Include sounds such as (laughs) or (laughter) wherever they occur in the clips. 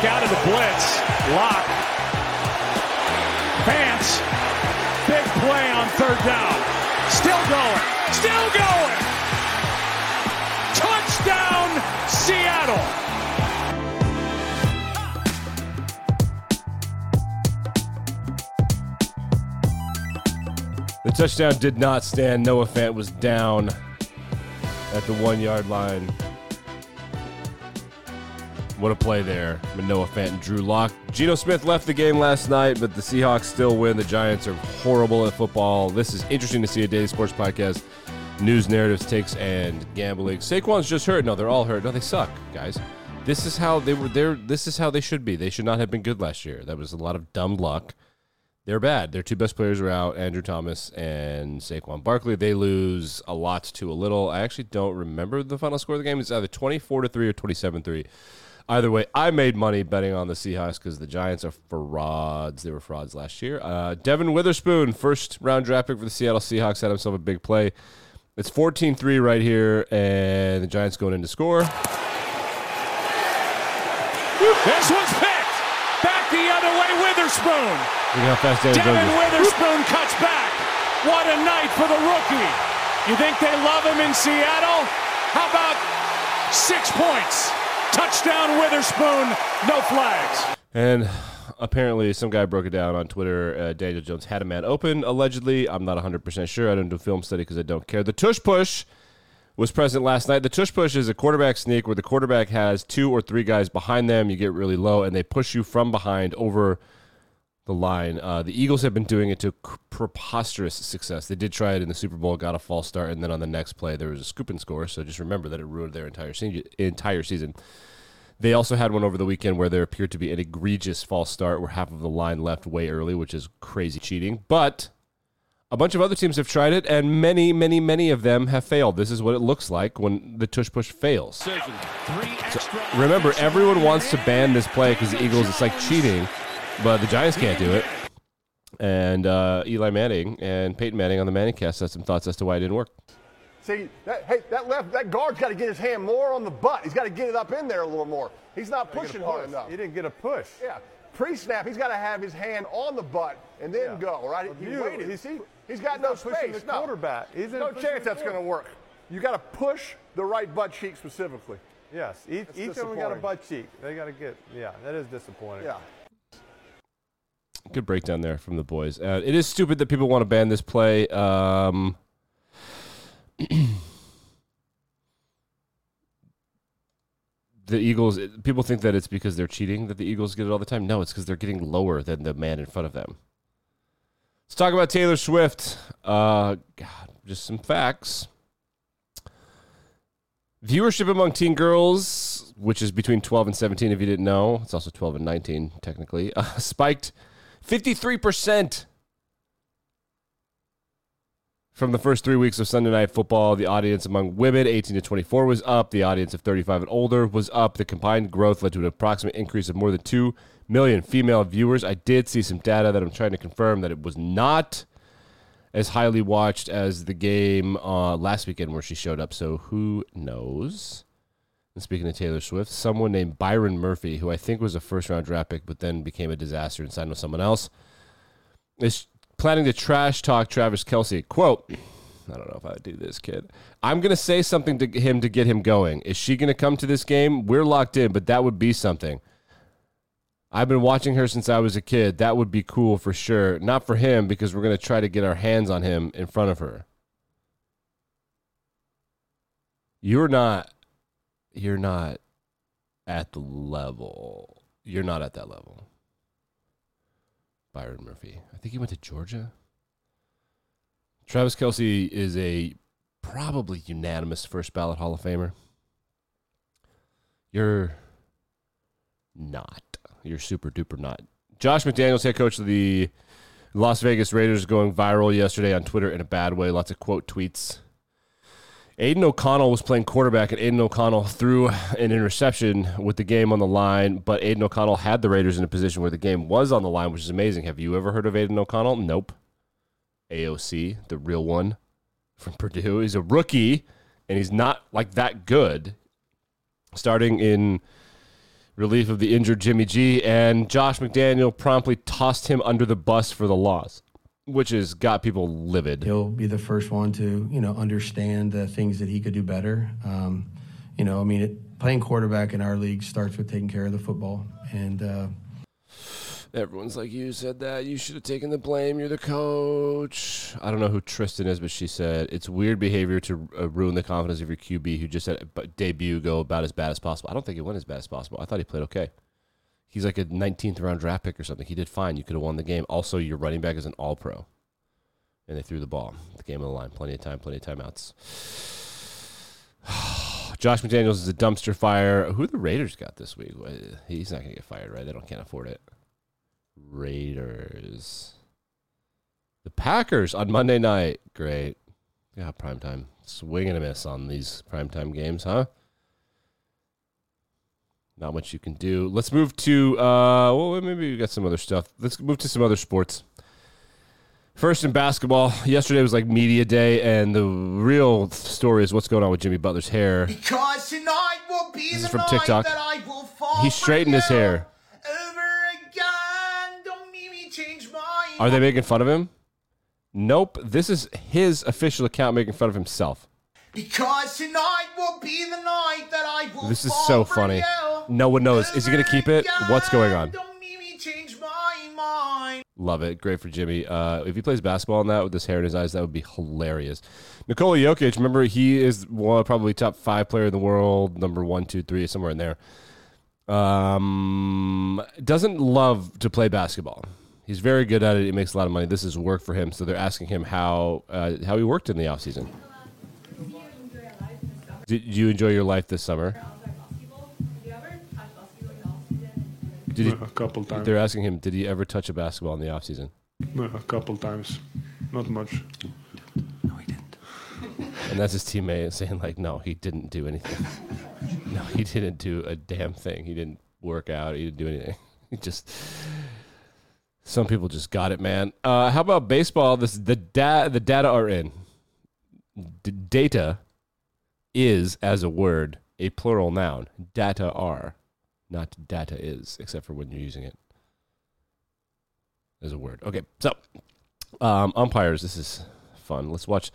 Back out of the blitz. Lock. Vance. Big play on third down. Still going. Still going. Touchdown, Seattle. The touchdown did not stand. Noah Fant was down at the one yard line. What a play there. Noah Fant Drew Lock. Geno Smith left the game last night, but the Seahawks still win. The Giants are horrible at football. This is interesting to see a daily sports podcast. News, narratives, takes, and gambling. Saquon's just hurt. No, they're all hurt. No, they suck, guys. This is how they were there. This is how they should be. They should not have been good last year. That was a lot of dumb luck. They're bad. Their two best players are out, Andrew Thomas and Saquon Barkley. They lose a lot to a little. I actually don't remember the final score of the game. It's either 24 to 3 or 27 3. Either way, I made money betting on the Seahawks because the Giants are frauds. They were frauds last year. Uh, Devon Witherspoon, first round draft pick for the Seattle Seahawks, had himself a big play. It's 14 3 right here, and the Giants going in to score. This one's picked. Back the other way, Witherspoon. Look how fast Devon is. Witherspoon cuts back. What a night for the rookie. You think they love him in Seattle? How about six points? Touchdown Witherspoon, no flags. And apparently, some guy broke it down on Twitter. Uh, Daniel Jones had a man open, allegedly. I'm not 100% sure. I don't do film study because I don't care. The tush push was present last night. The tush push is a quarterback sneak where the quarterback has two or three guys behind them. You get really low, and they push you from behind over the line. Uh, the Eagles have been doing it to preposterous success. They did try it in the Super Bowl, got a false start, and then on the next play there was a scoop and score. So just remember that it ruined their entire se- entire season. They also had one over the weekend where there appeared to be an egregious false start where half of the line left way early, which is crazy cheating. But a bunch of other teams have tried it, and many, many, many of them have failed. This is what it looks like when the tush push fails. So remember, everyone wants to ban this play because the Eagles, it's like cheating, but the Giants can't do it. And uh, Eli Manning and Peyton Manning on the Manning cast had some thoughts as to why it didn't work. See, that, hey, that left, that guard's got to get his hand more on the butt. He's got to get it up in there a little more. He's not pushing hard enough. He didn't get a push. Yeah, pre-snap, he's got to have his hand on the butt and then Yeah. go. Right? He You- waited. he's- He's, he's got he's no not pushing space. the quarterback. He's no chance that's going to work. You got to push the right butt cheek specifically. Yes, each, That's each of them got a butt cheek. They got to get. Yeah, that is disappointing. Yeah. Good breakdown there from the boys. Uh, it is stupid that people want to ban this play. Um, (clears throat) the Eagles, people think that it's because they're cheating that the Eagles get it all the time. No, it's because they're getting lower than the man in front of them. Let's talk about Taylor Swift. Uh, God, just some facts. Viewership among teen girls, which is between 12 and 17, if you didn't know, it's also 12 and 19, technically, uh, (laughs) spiked 53% from the first three weeks of Sunday Night Football. The audience among women 18 to 24 was up. The audience of 35 and older was up. The combined growth led to an approximate increase of more than 2 million female viewers. I did see some data that I'm trying to confirm that it was not as highly watched as the game uh, last weekend where she showed up. So who knows? And speaking of Taylor Swift, someone named Byron Murphy, who I think was a first round draft pick, but then became a disaster and signed with someone else, is planning to trash talk Travis Kelce. Quote, I don't know if I would do this, kid. I'm going to say something to him to get him going. Is she going to come to this game? We're locked in, but that would be something. I've been watching her since I was a kid. That would be cool for sure. Not for him because we're going to try to get our hands on him in front of her. You're not you're not at the level. You're not at that level. Byron Murphy. I think he went to Georgia. Travis Kelce is a probably unanimous first ballot Hall of Famer. You're not. You're super duper not. Josh McDaniels, head coach of the Las Vegas Raiders, going viral yesterday on Twitter in a bad way. Lots of quote tweets. Aidan O'Connell was playing quarterback, and Aidan O'Connell threw an interception with the game on the line. But Aidan O'Connell had the Raiders in a position where the game was on the line, which is amazing. Have you ever heard of Aidan O'Connell? Nope. AOC, the real one from (laughs) Purdue. He's a rookie, and he's not like that good. Starting in relief of the injured Jimmy G, and Josh McDaniel promptly tossed him under the bus for the loss, which has got people livid. He'll be the first one to, you know, understand the things that he could do better. Um, you know, I mean, it, playing quarterback in our league starts with taking care of the football, and uh, Everyone's like, you said that. You should have taken the blame. You're the coach. I don't know who Tristan is, but she said it's weird behavior to uh, ruin the confidence of your QB who just had a debut go about as bad as possible. I don't think he went as bad as possible. I thought he played okay. He's like a 19th round draft pick or something. He did fine. You could have won the game. Also, your running back is an all pro. And they threw the ball. The game of the line. Plenty of time, plenty of timeouts. (sighs) Josh McDaniels is a dumpster fire. Who the Raiders got this week? He's not going to get fired, right? They don't can't afford it. Raiders. The Packers on Monday night. Great. Yeah, primetime. Swing and a miss on these primetime games, huh? Not much you can do. Let's move to, uh, well, maybe we got some other stuff. Let's move to some other sports. First in basketball, yesterday was like media day, and the real story is what's going on with Jimmy Butler's hair. Because tonight will be This the is from night TikTok. that I will fall He straightened his hair. Over again, don't make me change my Are they making fun of him? Nope. This is his official account making fun of himself. Because tonight will be the night that I will This is so funny. you. No one knows. Is he going to keep it? What's going on? Don't make me change my mind. Love it. Great for Jimmy. Uh, if he plays basketball in that with this hair in his eyes, that would be hilarious. Nikola Jokic, remember, he is one, probably top five player in the world, number one, two, three, somewhere in there. Um, doesn't love to play basketball. He's very good at it. He makes a lot of money. This is work for him. So they're asking him how uh, how he worked in the offseason. Did you enjoy your life this summer? Did he, a couple times. they're asking him, did he ever touch a basketball in the offseason? No, a couple times, not much. No, he didn't. And that's his teammate saying, like, no, he didn't do anything. (laughs) no, he didn't do a damn thing. He didn't work out. He didn't do anything. (laughs) He just. Some people just got it, man. Uh, how about baseball? This the da- the data are in. D- data is as a word a plural noun. Data are, not data is, except for when you're using it as a word. Okay, so um, umpires. This is fun. Let's watch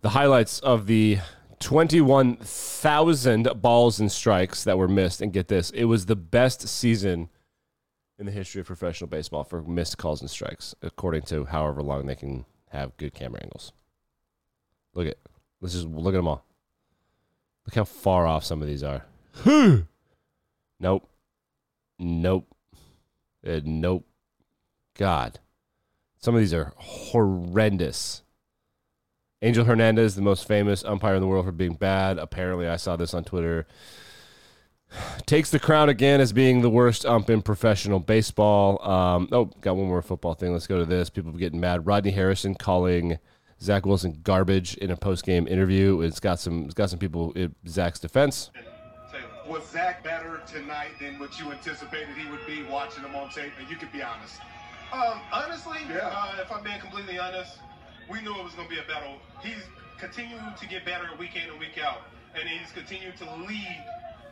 the highlights of the 21,000 balls and strikes that were missed. And get this, it was the best season in the history of professional baseball for missed calls and strikes, according to however long they can have good camera angles. Look at, let's just look at them all. Look how far off some of these are. (laughs) nope. Nope. Uh, nope. God. Some of these are horrendous. Angel Hernandez, the most famous umpire in the world for being bad. Apparently, I saw this on Twitter. (sighs) Takes the crown again as being the worst ump in professional baseball. Um, oh, got one more football thing. Let's go to this. People getting mad. Rodney Harrison calling Zach Wilson garbage in a post game interview. It's got some. It's got some people in Zach's defense. Say, Was Zach better tonight than what you anticipated he would be watching him on tape? And you could be honest. Um, honestly, Yeah. uh, if I'm being completely honest, we knew it was going to be a battle. He's continuing to get better week in and week out, and he's continuing to lead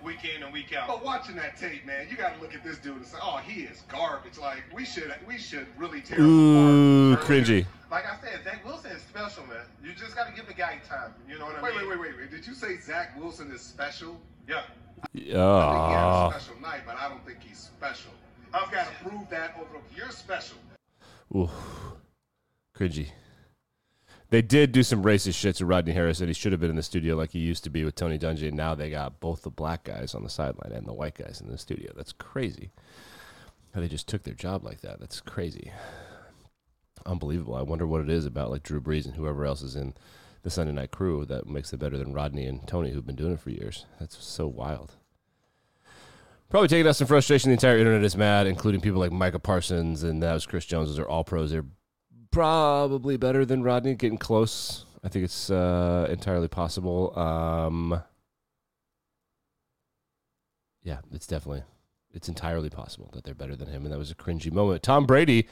week in and week out. But watching that tape, man, you got to look at this dude and say, "Oh, he is garbage." Like we should, we should really tear Ooh, apart. cringy. Like I said, Zach Wilson is special, man. You just got to give the guy time. You know what I Wait, mean? wait, wait, wait, wait. Did you say Zach Wilson is special? Yeah. I think he had a Oh, special night, but I don't think he's special. I've got to prove that over. You're special. Ooh, cringy. They did do some racist shit to Rodney Harrison. He should have been in the studio like he used to be with Tony Dungy. And now they got both the black guys on the sideline and the white guys in the studio. That's crazy. How they just took their job like that. That's crazy. Unbelievable. I wonder what it is about like Drew Brees and whoever else is in the Sunday night crew that makes it better than Rodney and Tony who've been doing it for years. That's so wild. Probably taking out some frustration. The entire internet is mad, including people like Micah Parsons and that was Chris Jones. Those are all pros. They're probably better than Rodney, getting close. I think it's uh, entirely possible. Um, yeah, it's definitely, it's entirely possible that they're better than him, and that was a cringy moment. Tom Brady,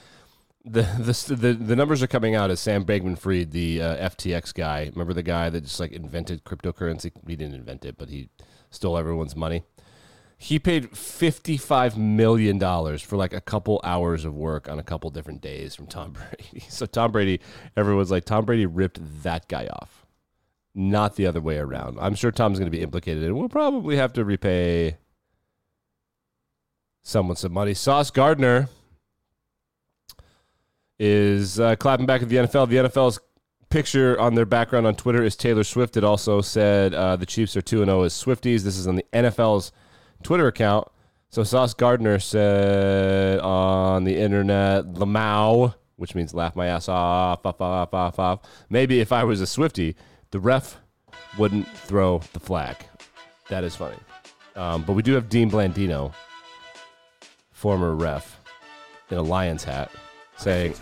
the the the, numbers are coming out as Sam Bankman-Fried, the uh, FTX guy. Remember the guy that just like invented cryptocurrency? He didn't invent it, but he stole everyone's money. He paid $55 million for like a couple hours of work on a couple different days from Tom (laughs) Brady. So Tom Brady, everyone's like, Tom Brady ripped that guy off, not the other way around. I'm sure Tom's going to be implicated and we'll probably have to repay someone some money. Sauce Gardner is uh, clapping back at the NFL. The NFL's picture on their background on Twitter is Taylor Swift. It also said uh, the Chiefs are 2 0 as Swifties. This is on the NFL's Twitter account. So Sauce Gardner said on the internet, Lamau, which means laugh my ass off, off, off, off, off. Maybe if I was a Swifty, the ref wouldn't throw the flag. That is funny. Um, but we do have Dean Blandino, former ref, in a Lions hat, saying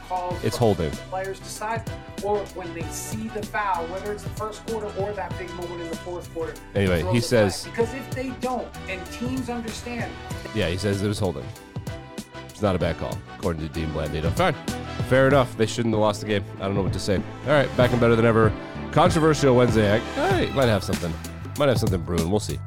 it's for holding. Players decide, or when they see the foul, whether it's the first quarter or that big moment in the fourth quarter. Anyway, he says- flag. because if they don't, and teams understand, Yeah, he says it was holding. It's not a bad call, according to Dean Blandino. Fine. Fair enough. They shouldn't have lost the game. I don't know what to say. All right, back and better than ever. Controversial Wednesday. I, I might have something. Might have something brewing. We'll see.